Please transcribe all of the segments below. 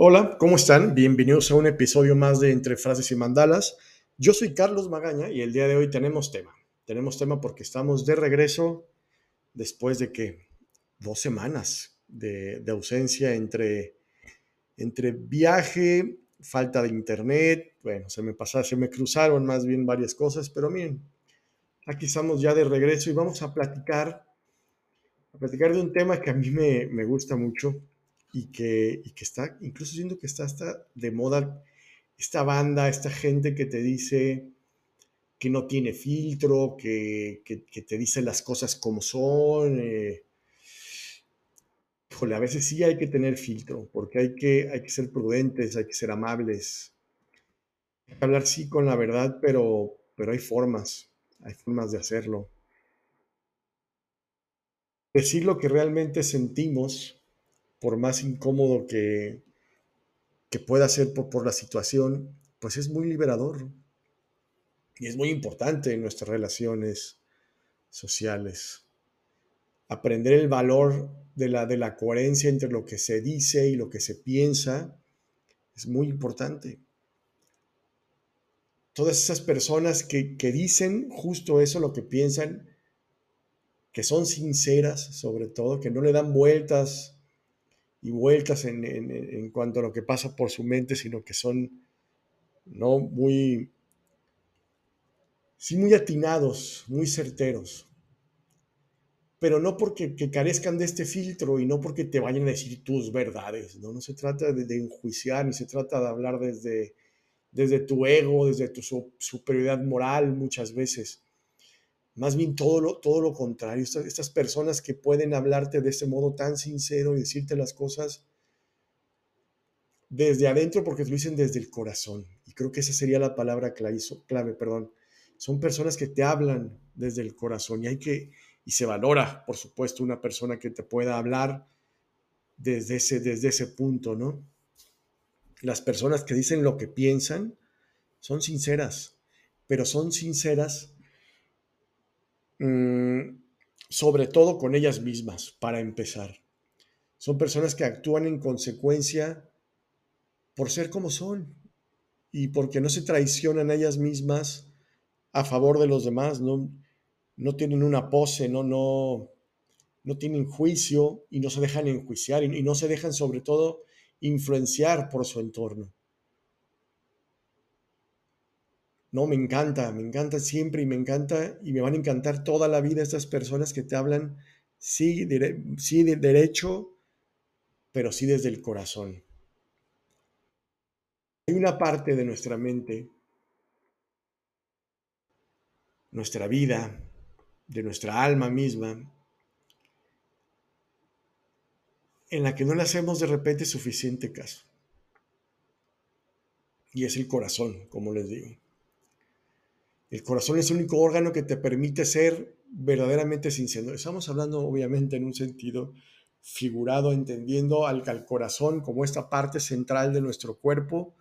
Hola, ¿cómo están? Bienvenidos a un episodio más de Entre Frases y Mandalas. Yo soy Carlos Magaña y el día de hoy tenemos tema. Tenemos tema porque estamos de regreso después de que dos semanas de, ausencia entre, entre viaje, falta de internet, bueno, se me pasaron, se me cruzaron más bien varias cosas, pero miren, aquí estamos ya de regreso y vamos a platicar, a platicar de un tema que a mí me, me gusta mucho y que, y que está, incluso siento que está hasta de moda esta banda, esta gente que te dice que no tiene filtro, que, que, te dice las cosas como son. Eh. Híjole, a veces sí hay que tener filtro, porque hay que, hay que ser prudentes, hay que ser amables. Hay que hablar sí con la verdad, pero, pero hay formas, hay formas de hacerlo. Decir lo que realmente sentimos por más incómodo que, que pueda ser por, la situación, pues es muy liberador. Y es muy importante en nuestras relaciones sociales. Aprender el valor de la, de la coherencia entre lo que se dice y lo que se piensa es muy importante. Todas esas personas que, que dicen justo eso, lo que piensan, que son sinceras sobre todo, que no le dan vueltas y vueltas en, cuanto a lo que pasa por su mente, sino que son no muy, sí muy atinados, muy certeros. Pero no porque carezcan de este filtro y no porque te vayan a decir tus verdades, ¿no? No se trata de, enjuiciar, ni se trata de hablar desde, desde tu ego, desde tu superioridad moral muchas veces más bien todo lo, todo lo contrario. Estas, personas que pueden hablarte de ese modo tan sincero y decirte las cosas desde adentro porque te lo dicen desde el corazón. Y creo que esa sería la palabra clave, clave perdón. Son personas que te hablan desde el corazón y hay que, y se valora, por supuesto, una persona que te pueda hablar desde ese, desde ese punto, ¿no? Las personas que dicen lo que piensan son sinceras, pero son sinceras Mm, sobre todo con ellas mismas, para empezar. Son personas que actúan en consecuencia por ser como son y porque no se traicionan a ellas mismas a favor de los demás, no, no tienen una pose, no, no, no tienen juicio y no se dejan enjuiciar y no se dejan sobre todo influenciar por su entorno. No, me encanta, me encanta siempre y me encanta y me van a encantar toda la vida estas personas que te hablan, sí, sí de derecho, pero sí desde el corazón. Hay una parte de nuestra mente, nuestra vida, de nuestra alma misma, en la que no le hacemos de repente suficiente caso. Y es el corazón, como les digo. El corazón es el único órgano que te permite ser verdaderamente sincero. Estamos hablando obviamente en un sentido figurado, entendiendo al, corazón como esta parte central de nuestro cuerpo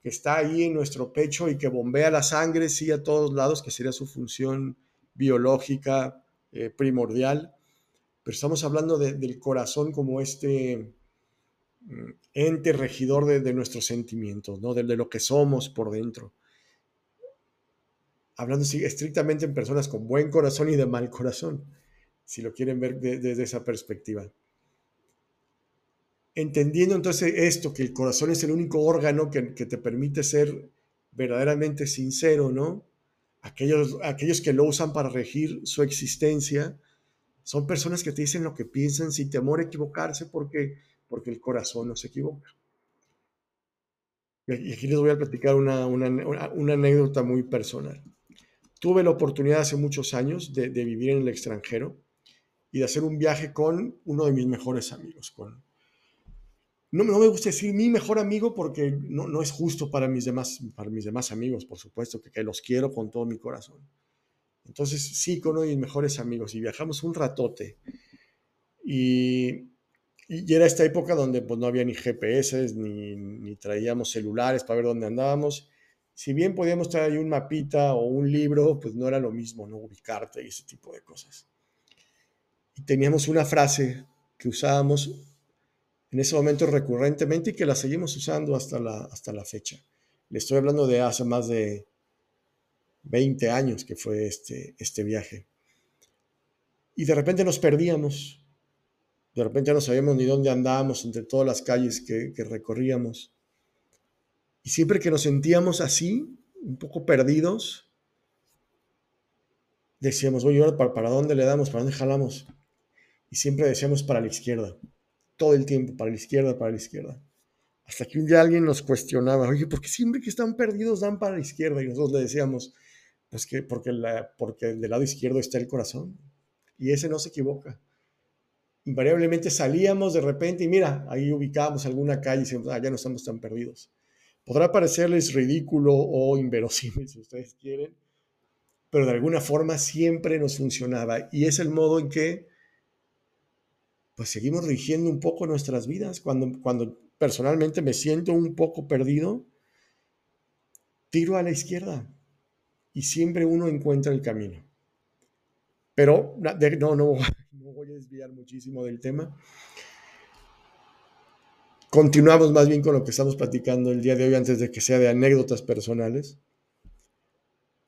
que está ahí en nuestro pecho y que bombea la sangre, sí, a todos lados, que sería su función biológica eh, primordial. Pero estamos hablando del corazón como este mm, ente regidor de, nuestros sentimientos, ¿no? de lo que somos por dentro hablando estrictamente en personas con buen corazón y de mal corazón, si lo quieren ver desde esa perspectiva. Entendiendo entonces esto, que el corazón es el único órgano que, te permite ser verdaderamente sincero, ¿no? Aquellos, aquellos que lo usan para regir su existencia son personas que te dicen lo que piensan sin temor a equivocarse porque, porque el corazón no se equivoca. Y aquí les voy a platicar una, una anécdota muy personal. Tuve la oportunidad hace muchos años de, vivir en el extranjero y de hacer un viaje con uno de mis mejores amigos. Con, no, me gusta decir mi mejor amigo porque no, es justo para mis, demás, para mis demás amigos, por supuesto, que, que los quiero con todo mi corazón. Entonces, sí, con uno de mis mejores amigos y viajamos un ratote. Y, y era esta época donde pues, no había ni GPS, ni traíamos celulares para ver dónde andábamos si bien podíamos traer ahí un mapita o un libro, pues no era lo mismo, ¿no? Ubicarte y ese tipo de cosas. Y teníamos una frase que usábamos en ese momento recurrentemente y que la seguimos usando hasta la, hasta la fecha. Le estoy hablando de hace más de 20 años que fue este, este viaje. Y de repente nos perdíamos. De repente no sabíamos ni dónde andábamos entre todas las calles que, que recorríamos. Y siempre que nos sentíamos así, un poco perdidos, decíamos, oye, ¿para, ¿para dónde le damos? ¿Para dónde jalamos? Y siempre decíamos para la izquierda. Todo el tiempo, para la izquierda, para la izquierda. Hasta que un día alguien nos cuestionaba, oye, ¿por qué siempre que están perdidos dan para la izquierda? Y nosotros le decíamos, pues que porque, la, porque del lado izquierdo está el corazón. Y ese no se equivoca. Invariablemente salíamos de repente y mira, ahí ubicábamos alguna calle y decíamos, ah, ya no estamos tan perdidos. Podrá parecerles ridículo o inverosímil si ustedes quieren, pero de alguna forma siempre nos funcionaba. Y es el modo en que pues seguimos rigiendo un poco nuestras vidas. Cuando, cuando personalmente me siento un poco perdido, tiro a la izquierda y siempre uno encuentra el camino. Pero no, no, no voy a desviar muchísimo del tema. Continuamos más bien con lo que estamos platicando el día de hoy antes de que sea de anécdotas personales.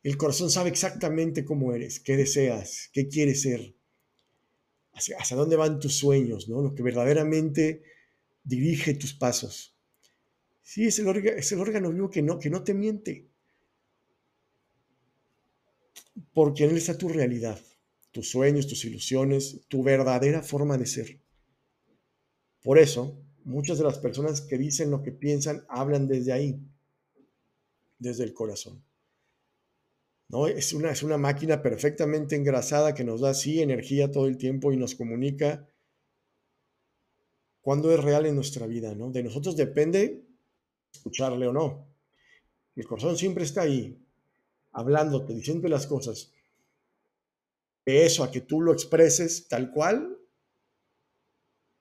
El corazón sabe exactamente cómo eres, qué deseas, qué quieres ser, hacia, dónde van tus sueños, ¿no? lo que verdaderamente dirige tus pasos. Sí, es el, órgano, es vivo que no, que no te miente, porque en él está tu realidad, tus sueños, tus ilusiones, tu verdadera forma de ser. Por eso, muchas de las personas que dicen lo que piensan hablan desde ahí, desde el corazón. ¿No? Es, una, es una máquina perfectamente engrasada que nos da así energía todo el tiempo y nos comunica cuándo es real en nuestra vida. ¿no? De nosotros depende escucharle o no. El corazón siempre está ahí, hablándote, diciendo las cosas. De eso a que tú lo expreses tal cual,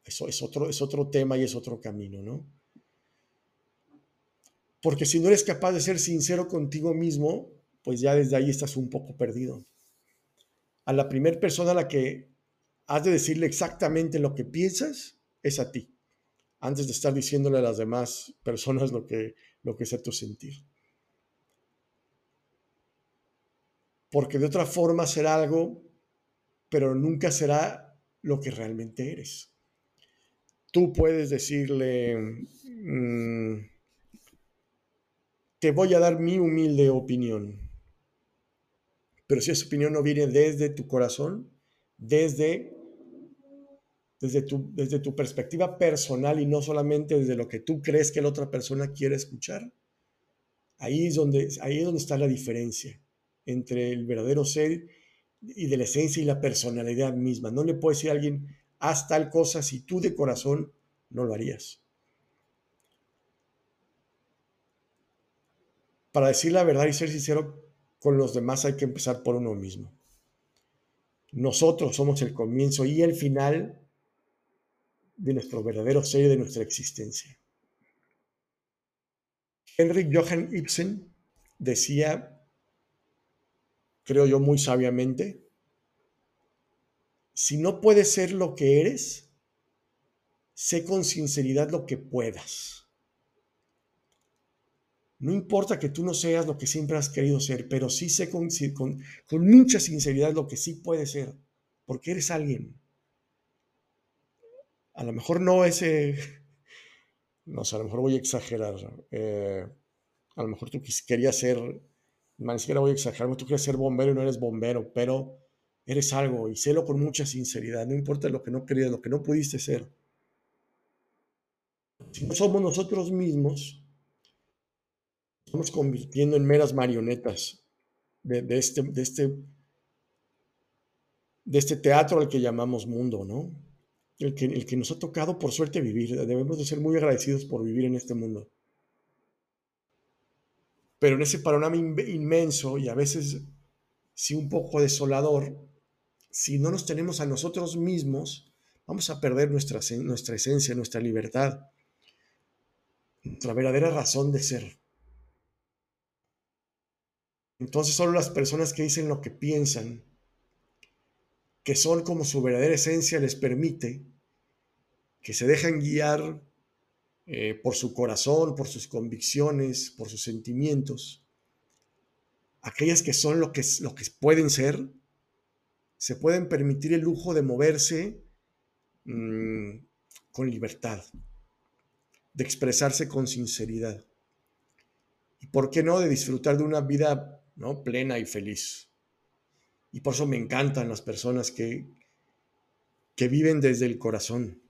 eso es otro, es otro tema y es otro camino, ¿no? Porque si no eres capaz de ser sincero contigo mismo, pues ya desde ahí estás un poco perdido. A la primera persona a la que has de decirle exactamente lo que piensas es a ti, antes de estar diciéndole a las demás personas lo que, lo que es tu sentir. Porque de otra forma será algo, pero nunca será lo que realmente eres tú puedes decirle, mm, te voy a dar mi humilde opinión. Pero si esa opinión no viene desde tu corazón, desde, desde, tu, desde tu perspectiva personal y no solamente desde lo que tú crees que la otra persona quiere escuchar, ahí es donde, ahí es donde está la diferencia entre el verdadero ser y de la esencia y la personalidad misma. No le puedes decir a alguien, haz tal cosa si tú de corazón no lo harías. Para decir la verdad y ser sincero con los demás hay que empezar por uno mismo. Nosotros somos el comienzo y el final de nuestro verdadero ser y de nuestra existencia. Henrik Johann Ibsen decía, creo yo muy sabiamente, si no puedes ser lo que eres, sé con sinceridad lo que puedas. No importa que tú no seas lo que siempre has querido ser, pero sí sé con, mucha sinceridad lo que sí puedes ser, porque eres alguien. A lo mejor no ese, no sé, a lo mejor voy a exagerar. Eh, a lo mejor tú querías ser, ni siquiera voy a exagerar, tú quieres ser bombero y no eres bombero, pero Eres algo y sélo con mucha sinceridad, no importa lo que no querías, lo que no pudiste ser. Si no somos nosotros mismos, estamos convirtiendo en meras marionetas de, este, de, este, de este teatro al que llamamos mundo, ¿no? El que, el que nos ha tocado por suerte vivir. Debemos de ser muy agradecidos por vivir en este mundo. Pero en ese panorama inmenso y a veces sí un poco desolador, si no nos tenemos a nosotros mismos, vamos a perder nuestra, nuestra esencia, nuestra libertad, nuestra verdadera razón de ser. Entonces solo las personas que dicen lo que piensan, que son como su verdadera esencia, les permite que se dejan guiar eh, por su corazón, por sus convicciones, por sus sentimientos, aquellas que son lo que, lo que pueden ser, se pueden permitir el lujo de moverse mm, con libertad, de expresarse con sinceridad. Y por qué no, de disfrutar de una vida plena y feliz. Y por eso me encantan las personas que, que viven desde el corazón.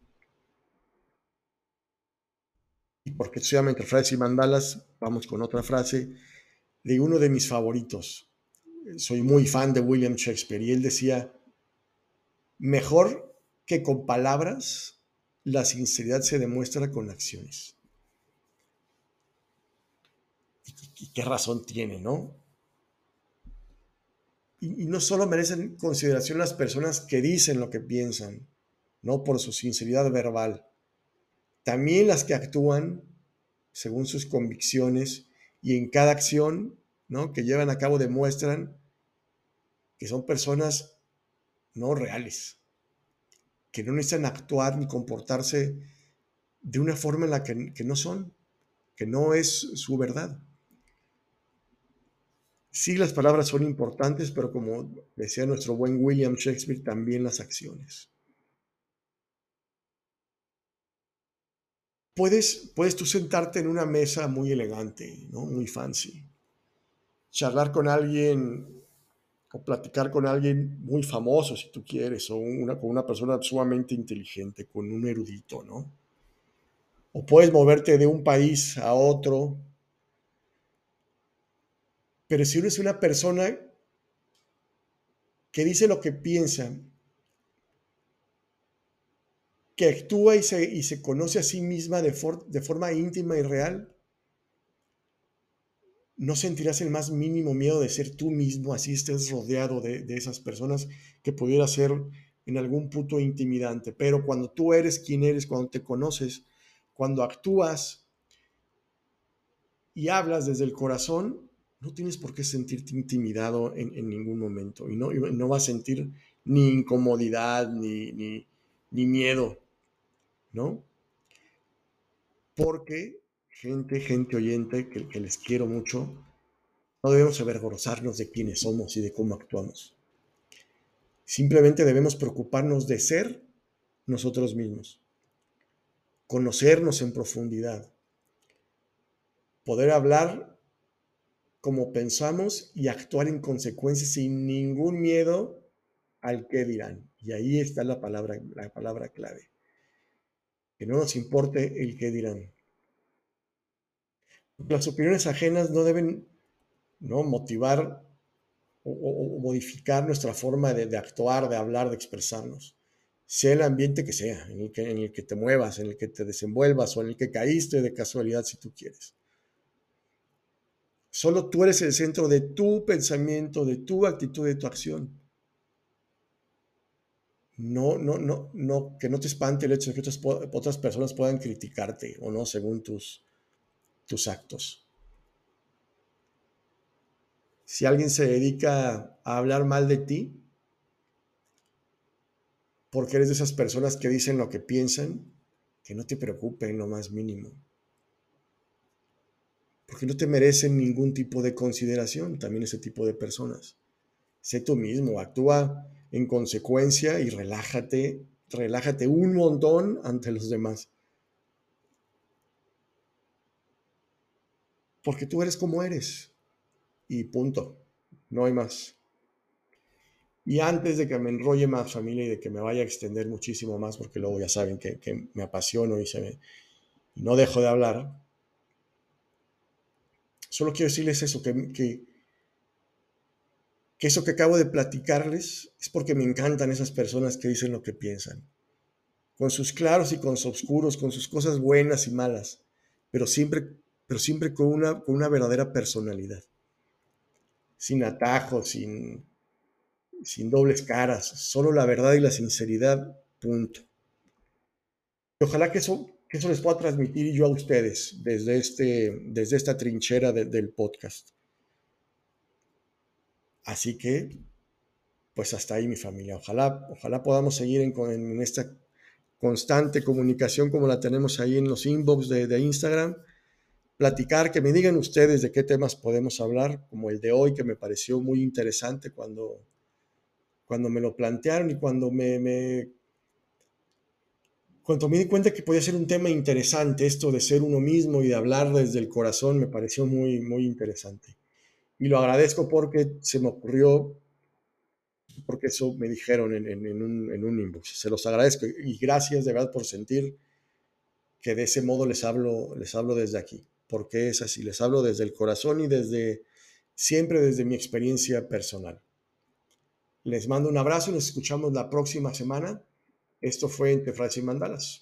Y porque estoy entre frases y mandalas, vamos con otra frase de uno de mis favoritos. Soy muy fan de William Shakespeare y él decía, mejor que con palabras, la sinceridad se demuestra con acciones. Y, qué razón tiene, ¿no? Y, y, no solo merecen consideración las personas que dicen lo que piensan, no por su sinceridad verbal, también las que actúan según sus convicciones y en cada acción ¿no? que llevan a cabo demuestran que son personas no reales, que no necesitan actuar ni comportarse de una forma en la que, que no son, que no es su verdad. Sí, las palabras son importantes, pero como decía nuestro buen William Shakespeare, también las acciones. Puedes, puedes tú sentarte en una mesa muy elegante, ¿no? muy fancy, charlar con alguien o platicar con alguien muy famoso, si tú quieres, o una, con una persona sumamente inteligente, con un erudito, ¿no? O puedes moverte de un país a otro. Pero si eres una persona que dice lo que piensa, que actúa y se, y se conoce a sí misma de, de forma íntima y real, no sentirás el más mínimo miedo de ser tú mismo, así estés rodeado de, esas personas que pudiera ser en algún punto intimidante. Pero cuando tú eres quien eres, cuando te conoces, cuando actúas y hablas desde el corazón, no tienes por qué sentirte intimidado en, ningún momento y no, no vas a sentir ni incomodidad ni, ni, miedo, ¿no? Porque gente, gente oyente que, les quiero mucho, no debemos avergonzarnos de quiénes somos y de cómo actuamos. Simplemente debemos preocuparnos de ser nosotros mismos, conocernos en profundidad, poder hablar como pensamos y actuar en consecuencia sin ningún miedo al que dirán. Y ahí está la palabra, la palabra clave. Que no nos importe el que dirán. Las opiniones ajenas no deben motivar o, modificar nuestra forma de, actuar, de hablar, de expresarnos. Sea el ambiente que sea, en el que, te muevas, en el que te desenvuelvas o en el que caíste de casualidad si tú quieres. Solo tú eres el centro de tu pensamiento, de tu actitud, de tu acción. No, no, no, no, que no te espante el hecho de que otras personas puedan criticarte o no según tus, tus actos. Si alguien se dedica a hablar mal de ti, porque eres de esas personas que dicen lo que piensan, que no te preocupe en lo más mínimo. Porque no te merecen ningún tipo de consideración también ese tipo de personas. Sé tú mismo, actúa en consecuencia y relájate, relájate un montón ante los demás. Porque tú eres como eres. Y punto. No hay más. Y antes de que me enrolle más familia y de que me vaya a extender muchísimo más, porque luego ya saben que, me apasiono y, se no dejo de hablar, solo quiero decirles eso, que, que, que eso que acabo de platicarles es porque me encantan esas personas que dicen lo que piensan, con sus claros y con sus oscuros, con sus cosas buenas y malas, pero siempre pero siempre con una, con una verdadera personalidad, sin atajos, sin, sin dobles caras, solo la verdad y la sinceridad, punto. Y ojalá que eso, que eso les pueda transmitir yo a ustedes desde, este, desde esta trinchera del podcast. Así que, pues hasta ahí mi familia. Ojalá, ojalá podamos seguir en, en esta constante comunicación como la tenemos ahí en los inbox de, de Instagram platicar, que me digan ustedes de qué temas podemos hablar, como el de hoy, que me pareció muy interesante cuando, cuando me lo plantearon y cuando me, me, cuando me di cuenta que podía ser un tema interesante, esto de ser uno mismo y de hablar desde el corazón, me pareció muy, muy interesante. Y lo agradezco porque se me ocurrió, porque eso me dijeron en, un, en un inbox. Se los agradezco y gracias de verdad por sentir que de ese modo les hablo, les hablo desde aquí porque es así. Les hablo desde el corazón y desde siempre desde mi experiencia personal. Les mando un abrazo y nos escuchamos la próxima semana. Esto fue Entre Frases y Mandalas.